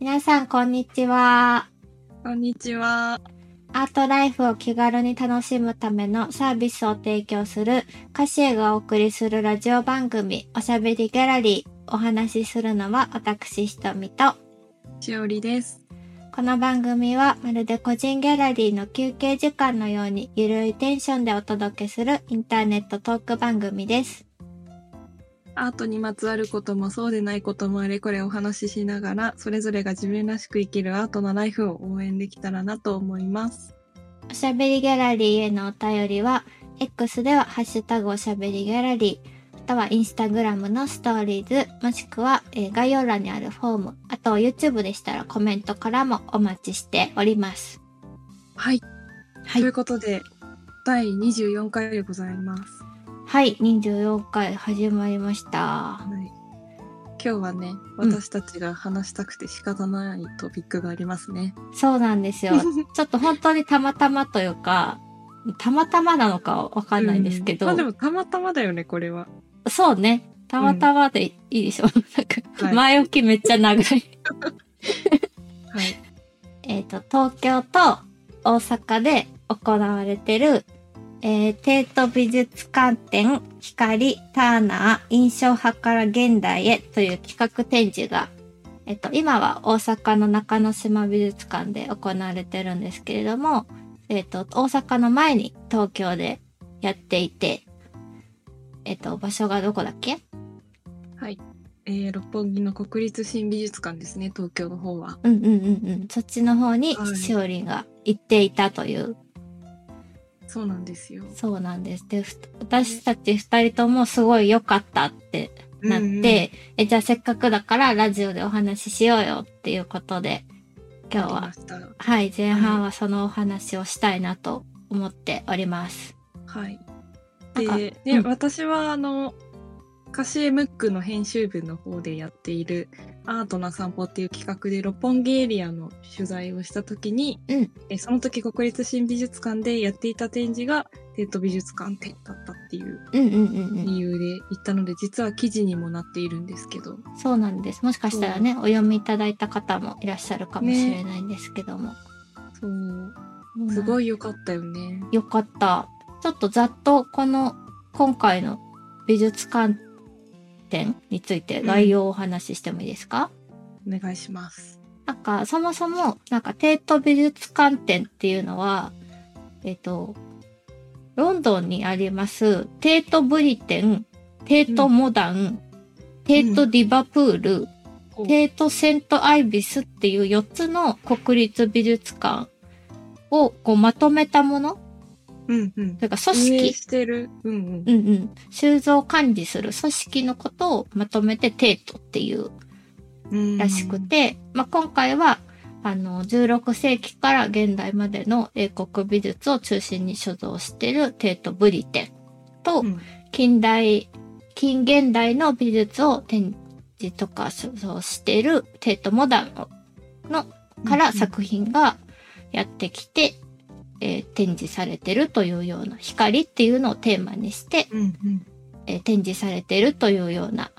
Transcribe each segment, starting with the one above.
皆さん、こんにちは。こんにちは。アートライフを気軽に楽しむためのサービスを提供するカシエがお送りするラジオ番組おしゃべりギャラリー。お話しするのは私ひとみとしおりです。この番組はまるで個人ギャラリーの休憩時間のようにゆるいテンションでお届けするインターネットトーク番組です。アートにまつわることもそうでないこともあれこれお話ししながら、それぞれが自分らしく生きるアートなライフを応援できたらなと思います。おしゃべりギャラリーへのお便りは X ではハッシュタグおしゃべりギャラリーまたはインスタグラムのストーリーズもしくは、えー概要欄にあるフォームあと YouTube でしたらコメントからもお待ちしております。はい。はいということで、第24回でございます。はい、24回始まりました。はい。今日はね、うん私たちが話したくて仕方ないトピックがありますね。そうなんですよ。ちょっと本当にたまたまというか、たまたまなのかわかんないんですけど、うんまあでもたまたまだよね、これは。そうね。たまたまでいいでしょ。なん前置きめっちゃ長い。はい。えっと、東京と大阪で行われてる、えー、帝都美術館展光ターナー印象派から現代へという企画展示が、えっと、今は大阪の中之島美術館で行われてるんですけれども、えっと、大阪の前に東京でやっていて、えっと、場所がどこだっけ？はい。えー、六本木の国立新美術館ですね、東京の方は。うんうんうんうん。そっちの方にはいしおりんが行っていたというそうなんですよ。そうなんです。で、ふ私たち二人ともすごい良かったってなって、うんうんえ、じゃあせっかくだからラジオでお話ししようよっていうことで、今日ははい、前半はそのお話をしたいなと思っております。はい。で、ねうん私はあの、カシエムックの編集部の方でやっているアートな散歩っていう企画で六本木エリアの取材をした時に、うんえその時国立新美術館でやっていた展示が帝都美術館展だったっていう。理由で行ったので、実は記事にもなっているんですけど、そうなんです。もしかしたらね、お読みいただいた方もいらっしゃるかもしれないんですけども。そう、すごい。い良かったよね。よかった。ちょっとざっとこの今回の美術館展について概要をお話ししてもいいですか、お願いします。なんかそもそもなんか帝都美術館展っていうのはえっ、とロンドンにあります帝都ブリテン、帝都モダン、帝都ディバプール、こう帝都セントアイビスっていう4つの国立美術館をこうまとめたものうんうん。から組織してる。うんうん。うんうん。収蔵管理する組織のことをまとめて帝都っていううんらしくて、まあ、今回は、あの、16世紀から現代までの英国美術を中心に所蔵している帝都ブリテンと、うん近代、近現代の美術を展示とか所蔵している帝都モダンのから作品がやってきて、えー展示されてるというような光っていうのをテーマにして、うんうん。えー展示されているというような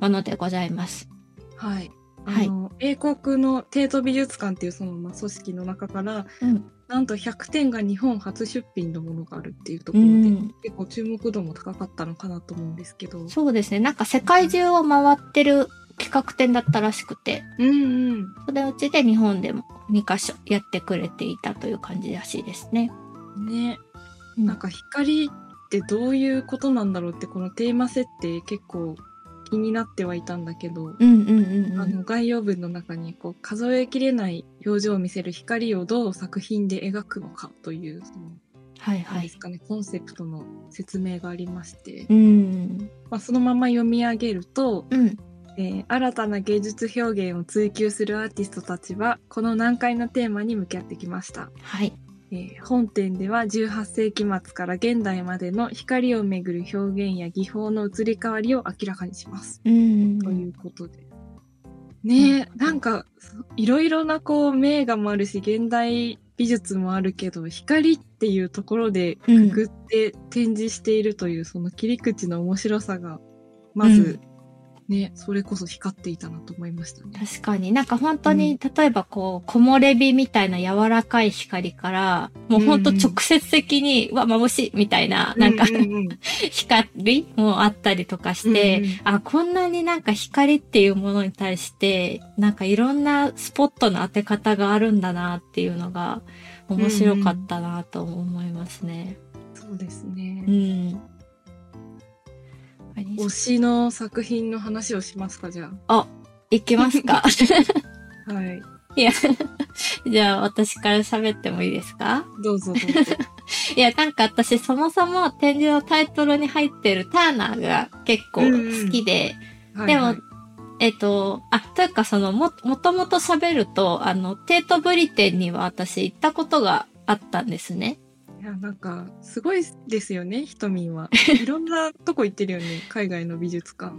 ものでございます。はい。はいあの、英国の帝都美術館っていうその、まあ、組織の中から、うん。なんと100点が日本初出品のものがあるっていうとこうろで、ん、結構注目度も高かったのかなと思うんですけど。そうですね。なんか世界中を回ってる企画展だったらしくて、うんうん。それうちで日本でも2カ所やってくれていたという感じらしいですね。ね。うんなんか光ってどういうことなんだろうって、このテーマ設定結構気になってはいたんだけど、うんうんうんうん。あの概要文の中にこう数えきれない表情を見せる光をどう作品で描くのかというそのはいはい。ですかね、コンセプトの説明がありまして、うん。まあ、そのまま読み上げると、うん。えー新たな芸術表現を追求するアーティストたちはこの難解なテーマに向き合ってきました、はい。えー本展では18世紀末から現代までの光をめぐる表現や技法の移り変わりを明らかにします、うん。ということで。ねえ、なんかいろいろなこう名画もあるし現代美術もあるけど光っていうところでうん。くくって展示しているというその切り口の面白さがまずね、それこそ光っていたなと思いましたね。確かになんか本当に、例えばこう、木漏れ日みたいな柔らかい光から、もう本当直接的に、うわ、眩しいみたいな、なんか、ううんうん光もあったりとかして、うんうんあ、こんなになんか光っていうものに対して、なんかいろんなスポットの当て方があるんだなっていうのが面白かったなと思いますね。そうですうね。ん。推しの作品の話をしますか、じゃいきますかあ。はい。いや、じゃあ私から喋ってもいいですか？どうぞどうぞ。いや、なんか私そもそも展示のタイトルに入ってるターナーが結構好きで、はいはいでも、えっと、あ、というかそのも、もともと喋ると、あの、テートブリテンには私行ったことがあったんですね。いや、なんか、すごいですよね、ひとみんは。いろんなとこ行ってるよね、海外の美術館。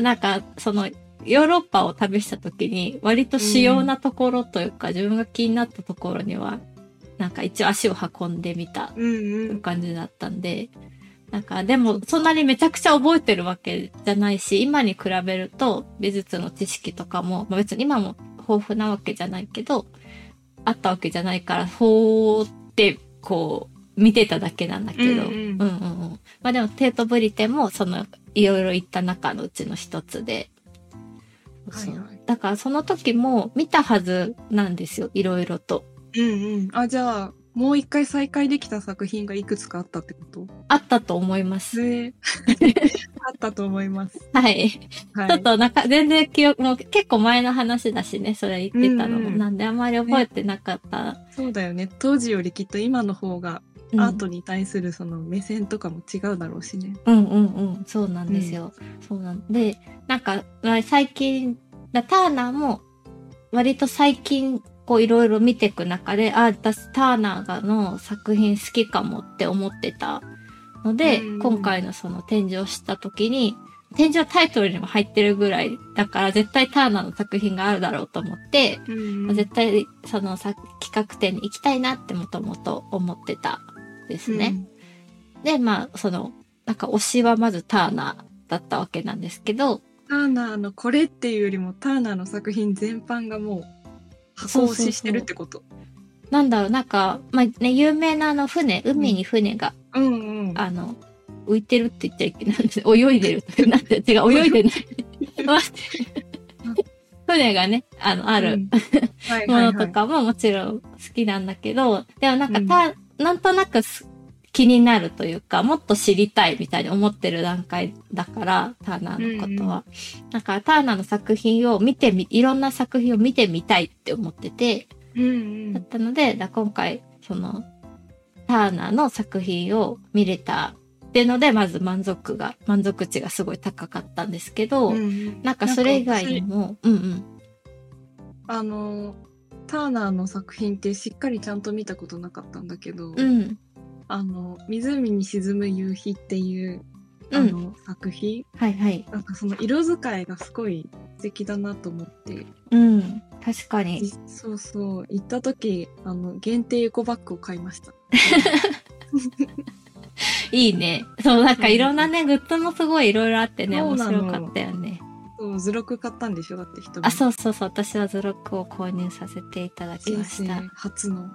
なんか、その、ヨーロッパを旅した時に、割と主要なところというか、自分が気になったところには、なんか一応足を運んでみたうんう。というん感じだったんで、なんかでもそんなにめちゃくちゃ覚えてるわけじゃないし、今に比べると美術の知識とかも、まあ、別に今も豊富なわけじゃないけど、あったわけじゃないから、ほーってこう見てただけなんだけど、うんうんうんうんうんまあでもテートブリテンもそのいろいろ行った中のうちの一つで、はいはいだからその時も見たはずなんですよ、いろいろと。うんうん。あ、じゃあ、もう一回再開できた作品がいくつかあったってこと？あったと思います。ね あったと思います。はい。はい。ちょっとなんか全然記憶も結構前の話だしね、それ言ってたのも。うんうんなんであまり覚えてなかった。そうだよね。当時よりきっと今の方がうんアートに対するその目線とかも違うだろうしね。うんうんうん。そうなんですよ。そうなんで、なんかまあ最近、だターナーも割と最近こういろいろ見ていく中で、あ、私ターナーがの作品好きかもって思ってたので、うん今回のその展示をした時に、展示はタイトルにも入ってるぐらいだから絶対ターナーの作品があるだろうと思って、うんまあ絶対そのさ企画展に行きたいなってもともと思ってたですね。で、まあその、なんか推しはまずターナーだったわけなんですけど、ターナーのこれっていうよりもターナーの作品全般がもう箱推ししてるってこと？なんだろう、なんか、まあね、有名なあの船、海に船が、うんうん。あの、浮いてるって言っちゃいけないんです。泳いでるって。なんて、違う、泳いでない。待って。船がね、あの、あるうんはいもはいはい のとかももちろん好きなんだけど、でもなんかうんた、なんとなくす気になるというか、もっと知りたいみたいに思ってる段階だから、ターナーのことは。だからターナーの作品を見てみ、いろんな作品を見てみたいって思ってて、うんうん。だったので、だ今回、その、ターナーの作品を見れたっていうので、まず満足が、満足値がすごい高かったんですけど、うんうんなんかそれ以外にも、うんうん。あの、ターナーの作品ってしっかりちゃんと見たことなかったんだけど、うん。あの、湖に沈む夕日っていう、うんあの、作品、はいはい。なんかその色使いがすごい素敵だなと思って、うん。確かに。じそうそう、行った時、あの、限定エコバッグを買いました。いいね。そう、なんかいろんなね、グッズもすごいいろいろあってね、面白かったよね。そう、図録買ったんでしょ？だって人あ、そうそうそう。私は図録を購入させていただき人ました生。初の。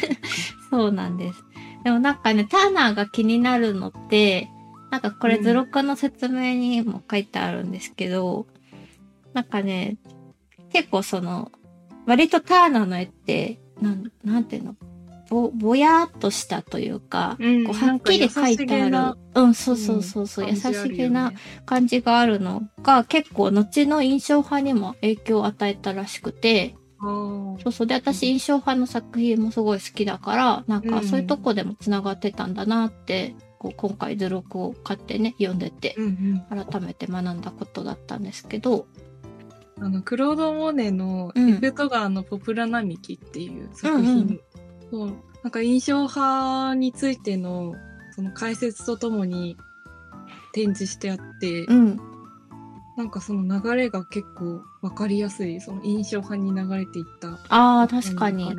そうなんです。でもなんかね、ターナーが気になるのって、なんかこれうん図録の説明にも書いてあるんですけど、なんかね、結構その、割とターナーの絵って、なん、なんていうの？ぼ、ぼやーっとしたというか、うんこうはっきり書いてある。うん、そうそうそうそう、優しげな感じがあるのが結構後の印象派にも影響を与えたらしくて、そうそう。で、私印象派の作品もすごい好きだから、なんうん。かそういうとこでも繋がってたんだなって、こう今回図録を買ってね、読んでて、うんうん。改めて学んだことだったんですけど、あの、クロード・モーネのうん。エフェト川のポプラ並木っていう作品、うんうんそうなんか印象派についてのその解説とともに展示してあって、うん、なんかその流れが結構わかりやすい、その印象派に流れていった。ああ、確かに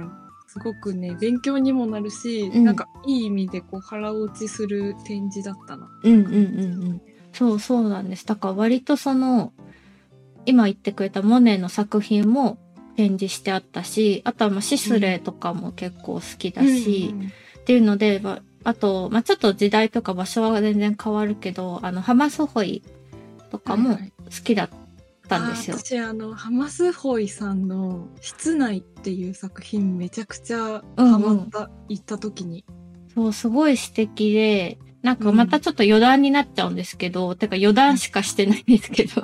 すごくね、勉強にもなるし、うんなんかいい意味でこう腹落ちする展示だったな。うんうんうんうん。そうそうなんです。だから割とその、今言ってくれたモネの作品も展示してあったし、あとはまあシスレーとかも結構好きだし、うんっていうので、まああと、まあ、ちょっと時代とか場所は全然変わるけど、あの、ハマスホイとかも好はいはい。きだったんですよ。あー私あのハマスホイさんの「室内」っていう作品めちゃくちゃハマった、行った時に。そう、すごい素敵で、なんかまたちょっと余談になっちゃうんですけど、てか余談しかしてないんですけど、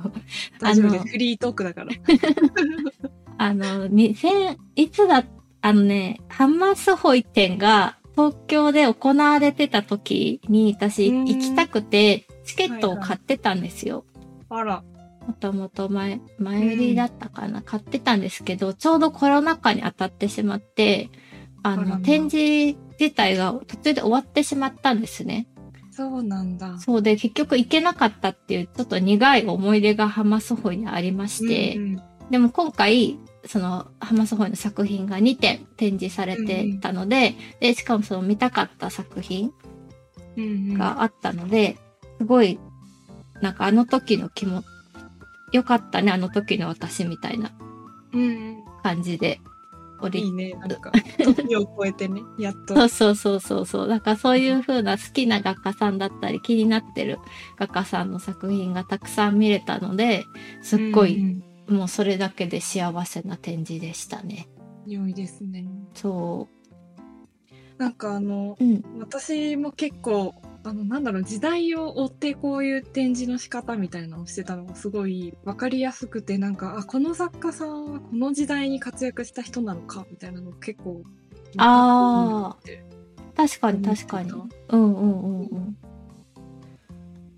大丈夫であのすフリートークだから あの、2000、いつだ、あのね、ハンマスホイ展が東京で行われてた時に私うん行きたくて、チケットを買ってたんですよ。あら。もともと前、前売りだったかな、買ってたんですけど、ちょうどコロナ禍に当たってしまって、あの、展示自体が途中で終わってしまったんですね。そうなんだ。そうで、結局行けなかったっていう、ちょっと苦い思い出がハマスホイにありまして、うんうんでも今回、そのハマスホイの作品が2点展示されてたので、で、しかもその見たかった作品うんうん。があったので、すごい、なんかあの時の気も、よかったね、あの時の私みたいなうんうん。感じで、降りいいねなんか 時を超えてねやっと。そうそうそうそう。そう。だからそういう風な好きな画家さんだったり気になってる画家さんの作品がたくさん見れたので、すっごい、うんもうそれだけで幸せな展示でしたね。うん良いですねそなんかあのう。うん。私も結構あのなんだろう時代を追ってこういう展示の仕方みたいなのをしてたのがすごい分かりやすくてなんかあこの作家さんはこの時代に活躍した人なのかみたいなの結構あー確かに確かに。うんうんうんうん。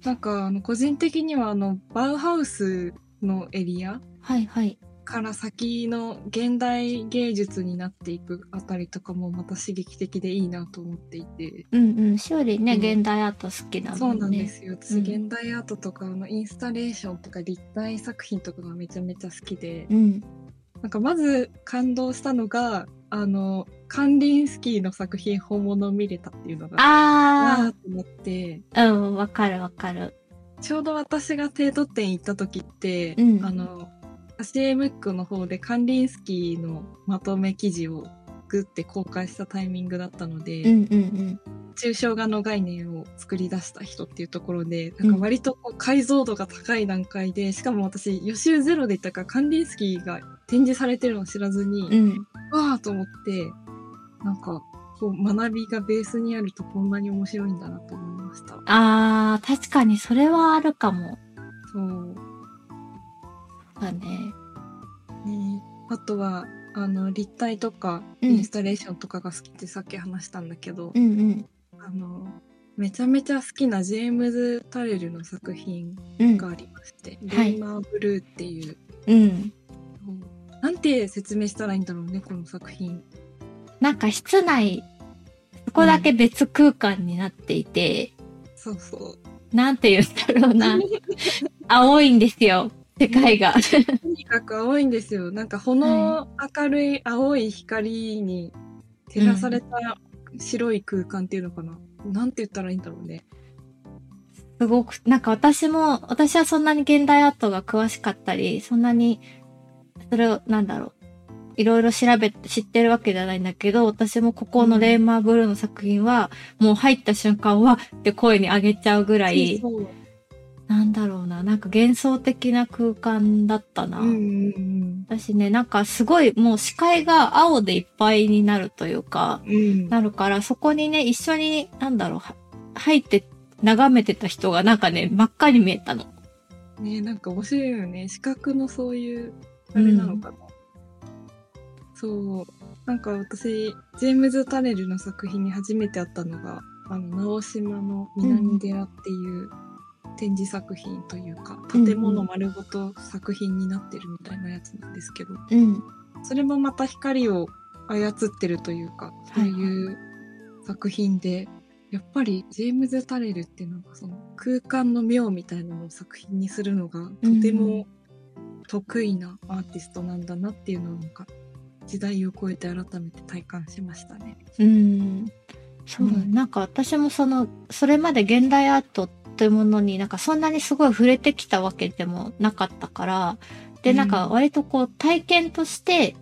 なんかあの個人的にはあのバウハウスのエリアはいはい。から先の現代芸術になっていくあたりとかもまた刺激的でいいなと思っていて、うんうん。しおりね、うん現代アート好きなそうもんね。なんですよ私、うん現代アートとかあのインスタレーションとか立体作品とかがめちゃめちゃ好きで、うん。なんかまず感動したのがあのカンリンスキーの作品本物を見れたっていうのがあってなってあ、うん、わかるわかる。ちょうど私が帝都展行った時って、うんあのアシエムックの方でカンリンスキーのまとめ記事をグって公開したタイミングだったので、うんうんうん。抽象画の概念を作り出した人っていうところで、なんか割とこう解像度が高い段階で、しかも私予習ゼロで言ったからカンリンスキーが展示されてるのを知らずに、うん。わーと思って、なんかこう学びがベースにあるとこんなに面白いんだなと思いました。ああ、確かにそれはあるかも。そう。だね。ね、あとはあの立体とかうんインスタレーションとかが好きってさっき話したんだけど、うんうん。あのめちゃめちゃ好きなジェームズ・タレルの作品うん。がありまして「はいレイマーブルー」っていう、うん。なんて説明したらいいんだろうねこの作品。なんか室内、そこだけ別空間になっていて、そうそう。なんて言うんだろうな。青いんですよ、世界が。とにかく青いんですよ。なんか炎明るい青い光に照らされた白い空間っていうのかな。なんて言ったらいいんだろうね。すごく、なんか私も、私はそんなに現代アートが詳しかったり、そんなに、それを、なんだろう、いろいろ調べて知ってるわけじゃないんだけど、私もここのレイマーブルーの作品は、もう入った瞬間、わっって声に上げちゃうぐらい、そうそうなんだろうな、なんか幻想的な空間だったな。うんうんうん私ね、なんかすごいもう視界が青でいっぱいになるというか、うん。なるから、そこにね、一緒に、なんだろう、は入って眺めてた人がなんかね、真っ赤に見えたの。ねなんか面白いよね。視覚のそういう、あれなのかな。そう。なんか私、ジェームズ・タレルの作品に初めて会ったのが、あの、直島の南寺っていう展示作品というか、うん建物丸ごと作品になってるみたいなやつなんですけど、うん。それもまた光を操ってるというか、そういう作品で、やっぱりジェームズ・タレルっていうのがその空間の妙みたいなのを作品にするのがとても得意なアーティストなんだなっていうのをなんか時代を超えて改めて体感しましたね。うん。そう、うん。なんか私もその、それまで現代アートというものになんかそんなにすごい触れてきたわけでもなかったから、で、なんか割とこう体験として、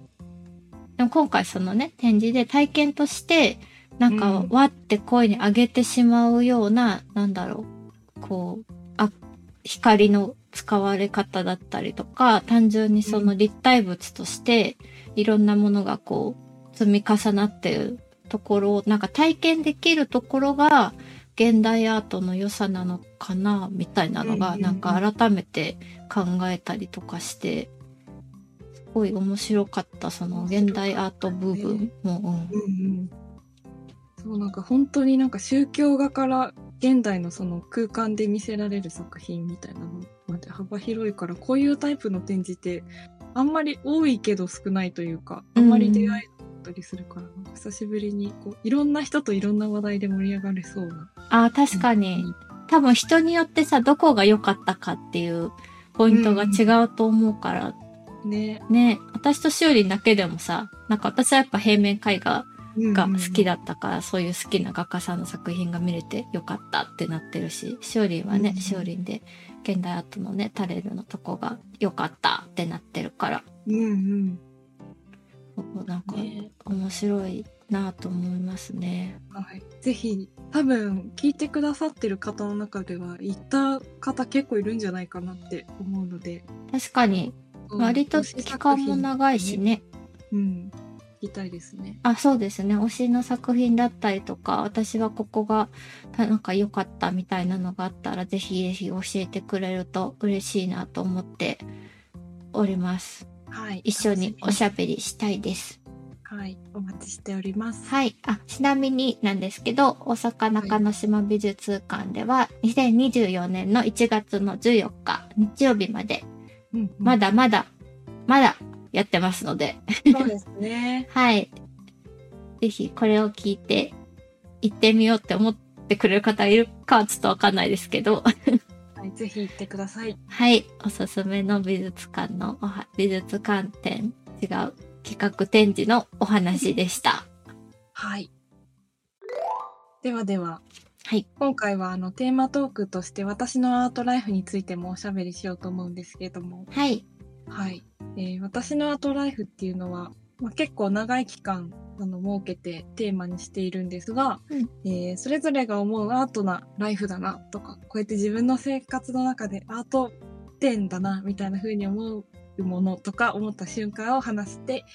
でも今回そのね、展示で体験として、なんかうん。わって声に上げてしまうような、なんだろう、こう、あ、光の使われ方だったりとか、単純にその立体物として、いろんなものがこう、積み重なってるところを、なんか体験できるところが、現代アートの良さなのかな、みたいなのが、なんか改めて考えたりとかして、すごい面白かった、その現代アート部分も。うん。そう、なんか本当になんか宗教画から現代のその空間で見せられる作品みたいなのまで幅広いから、こういうタイプの展示ってあんまり多いけど少ないというか、あんまり出会えったりするから、なんか久しぶりにこういろんな人といろんな話題で盛り上がれそうな。ああ、確かに。多分人によってさ、どこが良かったかっていうポイントが違うと思うから、ね。ね、私としおりんだけでもさ、なんか私はやっぱ平面絵画が好きだ。だったから、そういう好きな画家さんの作品が見れてよかったってなってるし、しおりんはね、うんしおりんで現代アートのね、タレルのとこが良かったってなってるから、うんうん。なんかね面白いなと思いますね。はい。ぜひ、多分聞いてくださってる方の中では、行った方結構いるんじゃないかなって思うので、確かに、割と期間も長いし。ね。うん。聞きたいですね。あ、そうですね。推しの作品だったりとか、私はここがたなんか良かったみたいなのがあったら、ぜひぜひ教えてくれると嬉しいなと思っております。はい。一緒におしゃゃべりしたいです。はい。お待ちしております。はい。あ、ちなみになんですけど、大阪中之島美術館では、2024年の1月の14日、日曜日まで、うんうんまだまだ、まだやってますので、そうですね。はい。ぜひこれを聞いて行ってみようって思ってくれる方いるかはちょっとわかんないですけど、はい。ぜひ行ってください。はい。おすすめの美術館のおは、美術館展、違う企画展示のお話でした。はい。ではでは、はい。今回はあのテーマトークとして私のアートライフについてもおしゃべりしようと思うんですけれども、はい。はい。えー私のアートライフっていうのは、まあ、結構長い期間あの設けてテーマにしているんですが、うんえーそれぞれが思うアートなライフだなとか、こうやって自分の生活の中でアート展だなみたいな風に思うものとか思った瞬間を話して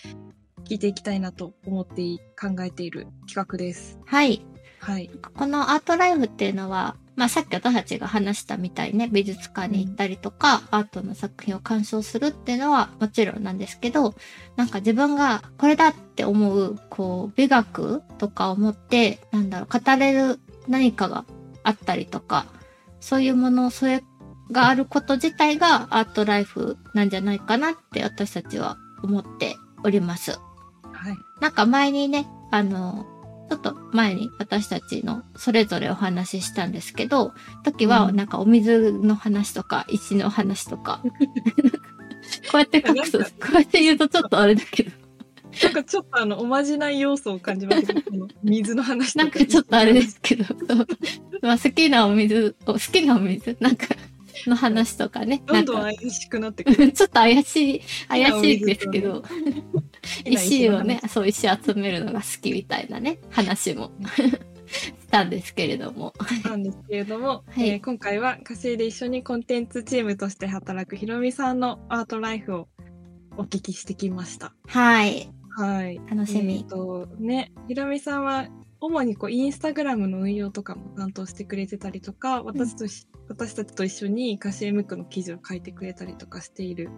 聞いていきたいなと思ってい考えている企画です。はい。はい。このアートライフっていうのは、まあさっき私たちが話したみたいね、美術館に行ったりとか、アートの作品を鑑賞するっていうのはもちろんなんですけど、なんか自分がこれだって思う、こう、美学とかを持って、なんだろう、語れる何かがあったりとか、そういうもの、それがあること自体がアートライフなんじゃないかなって私たちは思っております。はい。なんか前にね、あの、ちょっと前に私たちのそれぞれお話ししたんですけど、時はうん。なんかお水の話とか石の話とか、こうやって隠す、こうやって言うとちょっとあれだけど、なんかちょっとあの、おまじない要素を感じますけ水の話となんかちょっとあれですけど、まあ好きなお水、お好きなお水、なんかの話とかね、どんどん怪しくなってくる。ちょっと怪しい、怪しいですけど、石をのね、そう石集めるのが好きみたいなね、話も したんですけれども。話なんですけれども、はいえー今回は火星で一緒にコンテンツチームとして働くひろみさんのアートライフをお聞きしてきました。はい。はい。楽しみえっ、とね、ひろみさんは主にこうインスタグラムの運用とかも担当してくれてたりとか、私とし、私たちと一緒にカシエムックの記事を書いてくれたりとかしている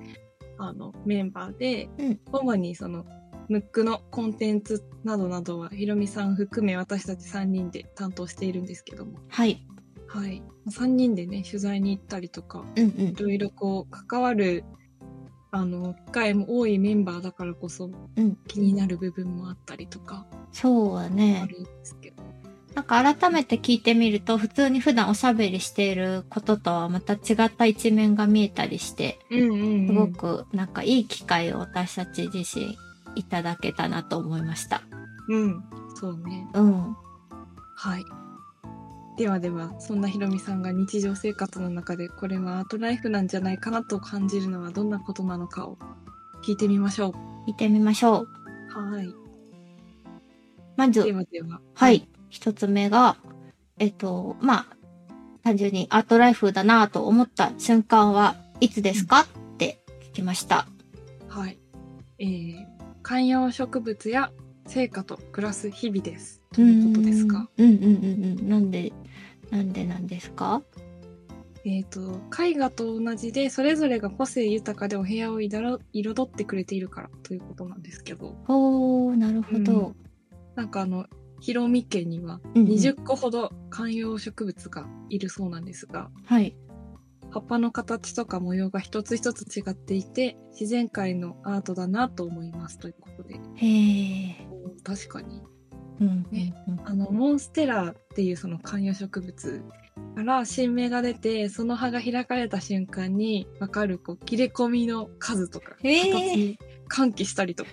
あのメンバーで、うん主にそのムックのコンテンツなどなどはひろみさん含め私たち3人で担当しているんですけども、はい。はい。3人でね、取材に行ったりとか、うんうんい。ろいろこう関わるあの機会も多いメンバーだからこそ、うん気になる部分もあったりとかあそうだね。るんですけど、なんか改めて聞いてみると、普通に普段おしゃべりしていることとはまた違った一面が見えたりして、うんうんすごくなんかいい機会を私たち自身いただけたなと思いました。うんそうねうん。はい。ではでは、そんなひろみさんが日常生活の中でこれはアートライフなんじゃないかなと感じるのはどんなことなのかを聞いてみましょ見てみましょう。う。はい。まず、ではでは。はい。一つ目が、えっと、まあ、単純にアートライフだなと思った瞬間はいつですか、って聞きました。はい。えー、観葉植物や成果と暮らす日々です。とういうことですか？うんうんうんうん。なんで、なんでなんですか？えっ、と、絵画と同じで、それぞれが個性豊かでお部屋を彩彩ってくれているからということなんですけど、おー、なるほど。なんかあの、ひろみ家にはうんうん20個ほど観葉植物がいるそうなんですが、はい。葉っぱの形とか模様が一つ一つ違っていて、自然界のアートだなと思いますということで、へ確かに。うんねうんあの、モンステラっていうその観葉植物から新芽が出て、その葉が開かれた瞬間にわかる、こう、切れ込みの数とか、形に喚起したりとか。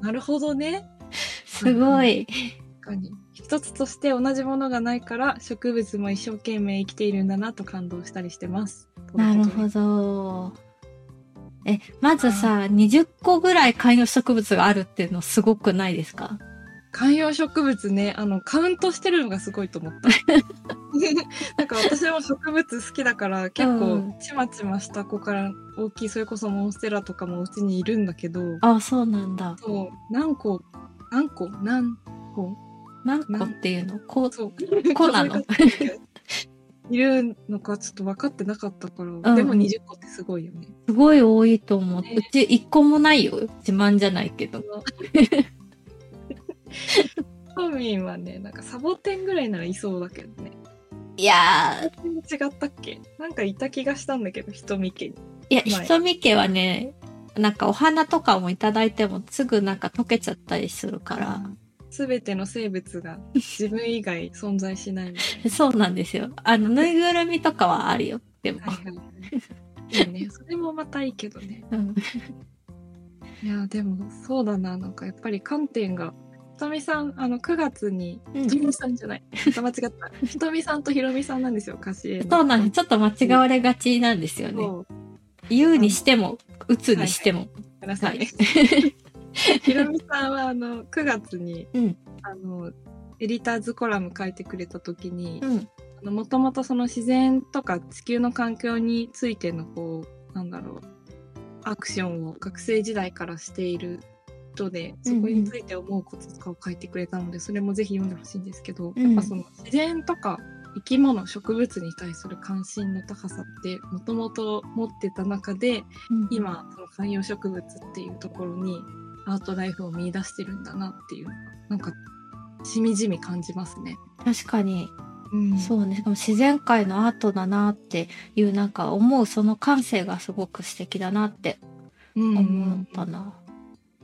なるほどね。すごい。確かに。一つとして同じものがないから、植物も一生懸命生きているんだなと感動したりしてます。なるほど。え、まずさ、20個ぐらい観葉植物があるっていうのすごくないですか？観葉植物ね、あの、カウントしてるのがすごいと思った。なんか私も植物好きだから結う構んちまちました子から大きいそれこそモンステラとかもうちにいるんだけどあ、そうなんだ。そう何個？何個？何個？何個っていうの？こう、そう個なの？いるのかちょっと分かってなかったから、んでも20個ってすごいよね。すごい多いと思う。ねうち1個もないよ。自慢じゃないけど。トミンはねなんかサボテンぐらいならいそうだけどね。いや違ったっけ？なんかいた気がしたんだけど瞳家に。ー、いや、はいひとみ家はね、なんかお花とかもいただいてもすぐなんか溶けちゃったりするから。すべての生物が自分以外存在しない。そうなんですよ。あの、ぬいぐるみとかはあるよ。でも。はいはいはい。いいね。それもまたいいけどね。うんいや、でもそうだな。なんかやっぱり観点が、ひとみさん、あの、9月に、うんひとみさんじゃない。間違った。ひとみさんとひろみさんなんですよ、歌詞。そうなんです。ちょっと間違われがちなんですよね。言うにしても、打つにしても。ごめんなさいね。ひろみさんは、あの、9月に、うん。あの、エディターズコラム書いてくれた時に、うん。もともとその自然とか地球の環境についてのこうなんだろうアクションを学生時代からしている人でそこについて思うこととかを書いてくれたので、それもぜひ読んでほしいんですけど、うん。やっぱその自然とか生き物植物に対する関心の高さってもともと持ってた中で今その観葉植物っていうところにアートライフを見出してるんだなっていうなんかしみじみ感じますね。確かに、うんそうね。しかも自然界のアートだなっていうなんか思うその感性がすごく素敵だなってうん思ったな。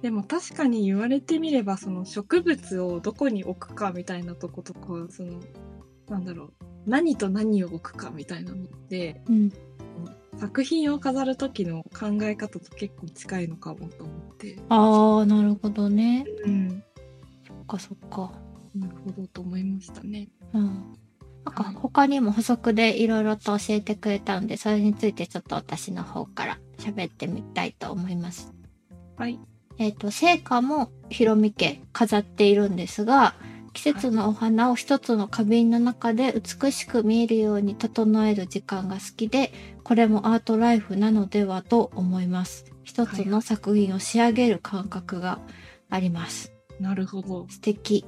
でも確かに言われてみればその植物をどこに置くかみたいなとことかそのなんだろう何と何を置くかみたいなのってうん。作品を飾る時の考え方と結構近いのかもと思ってああ、なるほどね。うんそっかそっか。なるほどと思いましたねうん。なんかはい他にも補足でいろいろと教えてくれたので、それについてちょっと私の方から喋ってみたいと思います。はいえっ、と、聖火もひろみ家飾っているんですが、季節のお花を一つの花瓶の中で美しく見えるように整える時間が好きで、これもアートライフなのではと思います。一つの作品を仕上げる感覚があります。なるほど素敵。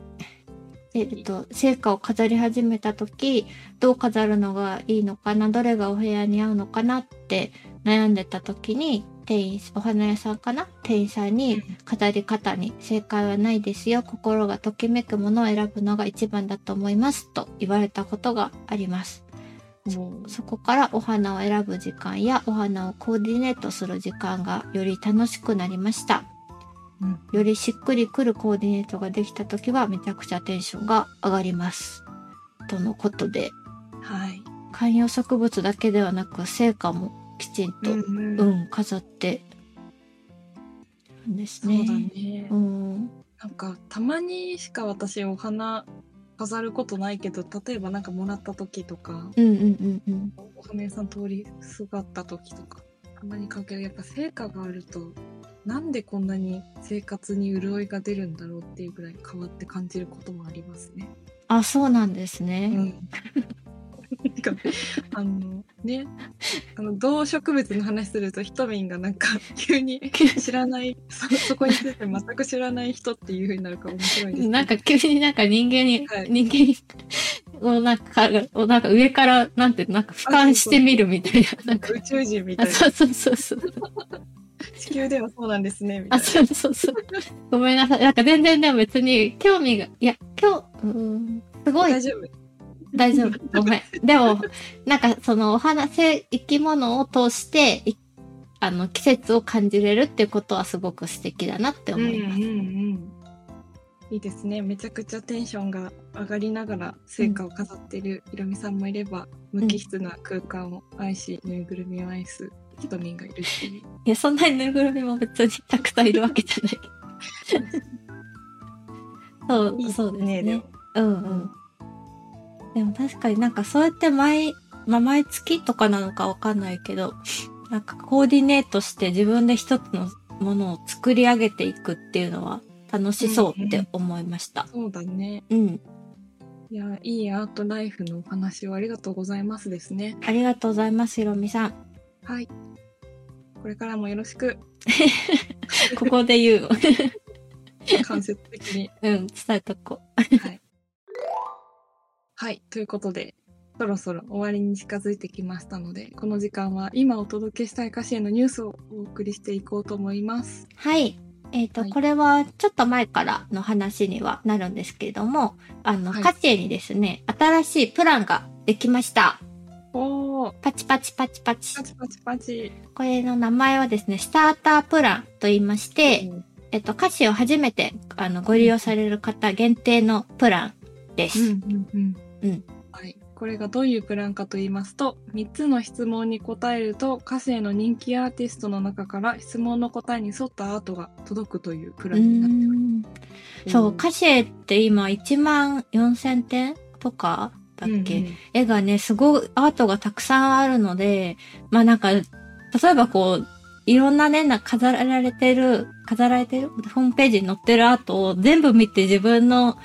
えっと、聖火を飾り始めた時、どう飾るのがいいのかな、どれがお部屋に合うのかなって悩んでた時に、店員、お花屋さんかな？店員さんに飾り方に正解はないですよ。心がときめくものを選ぶのが一番だと思います。と言われたことがあります。もうそこからお花を選ぶ時間やお花をコーディネートする時間がより楽しくなりました。うんよりしっくりくるコーディネートができた時はめちゃくちゃテンションが上がります。とのことで、はい観葉植物だけではなく成果もきちんと、ううん、んうん飾ってですそうだね。ねうん。なんかたまにしか私お花飾ることないけど例えばなんかもらった時とかうんうんうんうん。お花屋さん通りすがった時とかたまに買うけどやっぱ成果があるとなんでこんなに生活に潤いが出るんだろうっていうぐらい変わって感じることもありますね。あ、そうなんですうね。んなん かあのねあの動植物の話するとひとみんがなんか急に 知らないそそこについて全く知らない人っていう風になるから面白いです、ね。なんか急になんか人間に、はい人間をなんか、をなんか上から、なんて、なんか俯瞰してみるみたいな。なんか、宇宙人みたあ、いなそうそうそうそう。地球ではそうなんですねみたあ、いな。そうそうそう。ごめんなさい。なんか全然でも別に興味が、いや、今日、うーん、すごい大丈夫大丈夫。ごめん。でも、なんかそのお花、生生き物を通して、いあの、季節を感じれるっていうことはすごく素敵だなって思います。うんうんうんいいですねめちゃくちゃテンションが上がりながら成果を飾ってるひろみさんもいれば、無機質な空間を愛しぬいぐるみを愛すひとみんがいるっていや、そんなにぬいぐるみも別にたくさんいるわけじゃない。そう、いいそうですね。ねうんうん。でも確かになんかそうやって毎、まあ、毎月とかなのかわかんないけど、なんかコーディネートして自分で一つのものを作り上げていくっていうのは楽しそうって思いました。そうだねうん。いやいいアートライフのお話をありがとうございますですねありがとうございます、ひろみさん。はいこれからもよろしく ここで言うの。間接的に うん、伝えとこはい。はい。ということで、そろそろ終わりに近づいてきましたので、この時間は今お届けしたい歌詞へのニュースをお送りしていこうと思います。う。はい。えっ、と、はいこれはちょっと前からの話にはなるんですけれども、あの、はいカチェにですね、新しいプランができました。おー、パチパチパチパチパ。チパチパチ。これの名前はですね、スタータープランと言いまして、えっと、歌詞を初めてあのご利用される方限定のプランです。うんうんうん。うん。はい。これがどういうプランかと言いますと、3つの質問に答えると、歌詞への人気アーティストの中から質問の答えに沿ったアートが届くというプうランになっておりん。ます。そう、カシエって今1万4000点とかだっけ、うんうん。絵がね、すごいアートがたくさんあるので、まあなんか、例えばこう、いろんなね、な飾られてる、飾られてる？ホームページに載ってるアートを全部見て自分の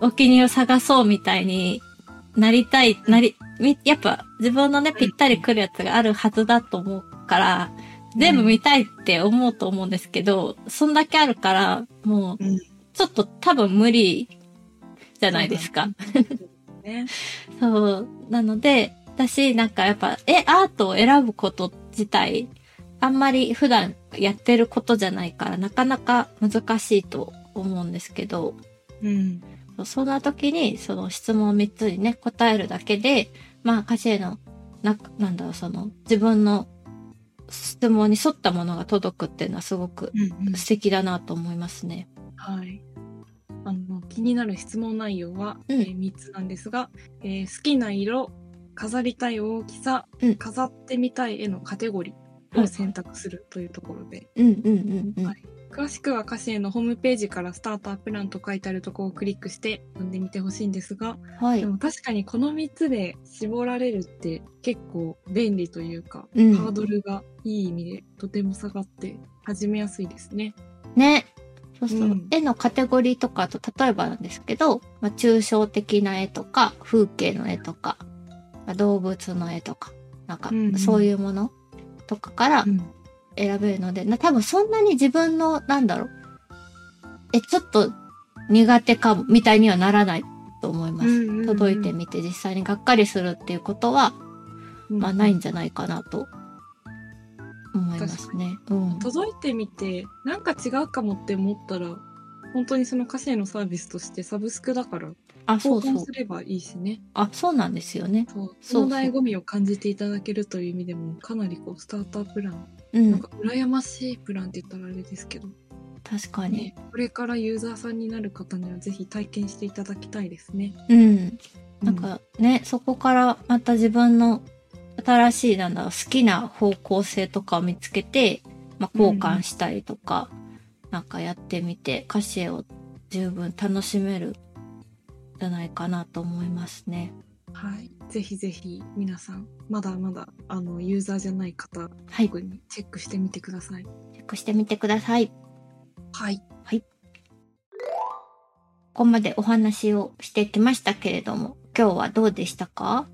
お気に入りを探そうみたいになりたい、なり、みやっぱ自分のね、ぴったり来るやつがあるはずだと思うから、全部見たいって思うと思うんですけど、そんだけあるから、もううん、ちょっと多分無理じゃないですか。ね。そう。なので、私なんかやっぱ、え、アートを選ぶこと自体、あんまり普段やってることじゃないから、なかなか難しいと思うんですけど、うん。そんな時に、その質問3つにね、答えるだけで、まあ、歌詞への、な、なんだろう、その、自分の質問に沿ったものが届くっていうのはすごくうんうん素敵だなと思いますね。はい。あの気になる質問内容は、うんえー3つなんですが、えー好きな色、飾りたい大きさ、うん飾ってみたい絵のカテゴリーを選択するというところで、うんうんうんうん。はい詳しくは歌詞へのホームページからスタータープランと書いてあるところをクリックして読んでみてほしいんですが、はいで。も確かにこの3つで絞られるって結構便利というか、うんハードルがいい意味でとても下がって始めやすいですね。ね。そうそう。うん絵のカテゴリーとかと例えばなんですけど、まあ、抽象的な絵とか、風景の絵とか、まあ、動物の絵とか、なんかそういうものとかからうん選べるので、な多分そんなに自分の、なんだろう、え、ちょっと苦手かも、みたいにはならないと思います。うんうんうん届いてみて実際にがっかりするっていうことは、まあないんじゃないかなと思いますね。うん。届いてみてなんか違うかもって思ったら本当にその歌詞へのサービスとしてサブスクだからあ、そうそうす。ればいいしねあ、そうなんですよね。そうそうその醍醐味を感じていただけるという意味でもかなりこうスタータープラン、うん。なんか羨ましいプランって言ったらあれですけど、確かに。ね、これからユーザーさんになる方にはぜひ体験していただきたいですね。うん。うなんかね、そこからまた自分の新しい、なんだろう、好きな方向性とかを見つけて、まあ、交換したりとか、なんかやってみて、歌詞を十分楽しめるじゃないかなと思いますね。はい。ぜひぜひ皆さん、まだまだあのユーザーじゃない方、はい。特にチェックしてみてください。チェックしてみてください。はい。ここまでお話をしてきましたけれども、今日はどうでしたか？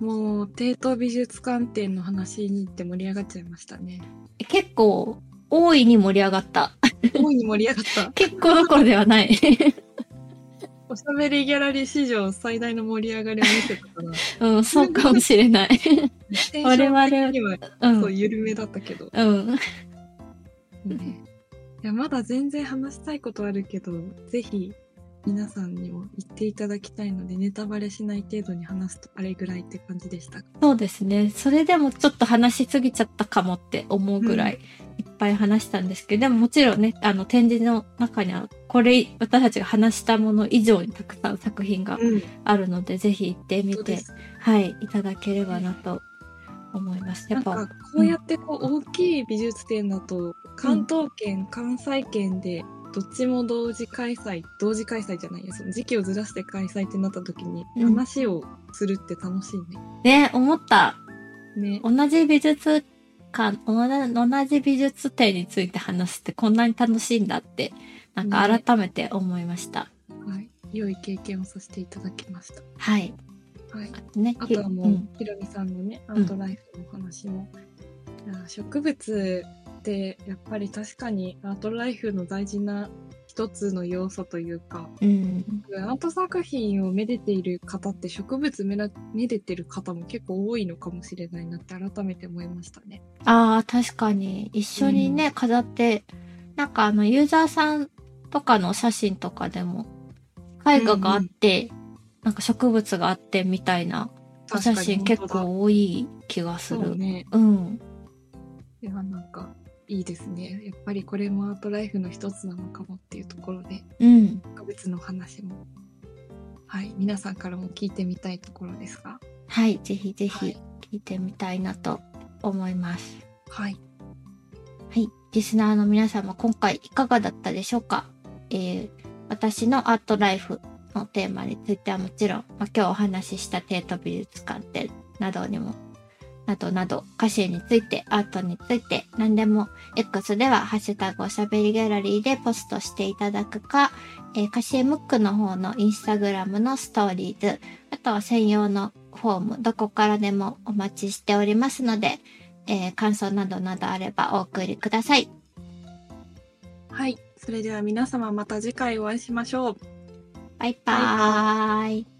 もう、帝都美術館展の話に行って盛り上がっちゃいましたね。結構、大いに盛り上がった。大いに盛り上がった。結構どころではない。おしゃべりギャラリー史上最大の盛り上がりを見せたから、うん、そうかもしれない。テンション的にはう。そうん緩めだったけど、うん。ね。いや、まだ全然話したいことあるけど、ぜひ皆さんにも言っていただきたいので、ネタバレしない程度に話すとあれぐらいって感じでした。そうですね。それでもちょっと話しすぎちゃったかもって思うぐらいいっぱい話したんですけど、でももちろんね、あの展示の中にはこれ私たちが話したもの以上にたくさん作品がうん。あるので、ぜひ行ってみて。はい、いただければなと思います。やっぱ、こうやってこう、大きい美術展だと、関東圏、関西圏で、どっちも同時開催、同時開催じゃないや、その時期をずらして開催ってなった時に、うん話をするって楽しいね。ね、思った。ね。同じ美術館、同じ同じ美術展について話すってこんなに楽しいんだって、なんかね改めて思いました。はい。良い経験をさせていただきました。はい。はい。あとね、あとはもう、んひろみさんのね、アうんートライフのお話も。いや植物って、やっぱり確かにアートライフの大事な一つの要素というか、うん。アート作品をめでている方って植物めらめでてる方も結構多いのかもしれないなって改めて思いましたね。ああ、確かに。一緒にね、飾って、なんかあの、ユーザーさんとかの写真とかでも、絵画があって、なんか植物があってみたいなお写真結構多い気がする。そうね。うん。いや、なんかいいですね。やっぱりこれもアートライフの一つなのかもっていうところで、うん。植物の話も、はい、皆さんからも聞いてみたいところですが、はい。ぜひぜひはい聞いてみたいなと思います。はい。はい。リスナーの皆様、今回いかがだったでしょうか？えー、私のアートライフのテーマについてはもちろん、まあ、今日お話しした帝都美術館展などにも、などなど、歌詞について、アートについて、何でも、X では、ハッシュタグおしゃべりギャラリーでポストしていただくか、えー、歌詞ムックの方のインスタグラムのストーリーズ、あとは専用のフォーム、どこからでもお待ちしておりますので、えー感想などなどあればお送りください。はい。それでは皆様また次回お会いしましょう。バイバーイ。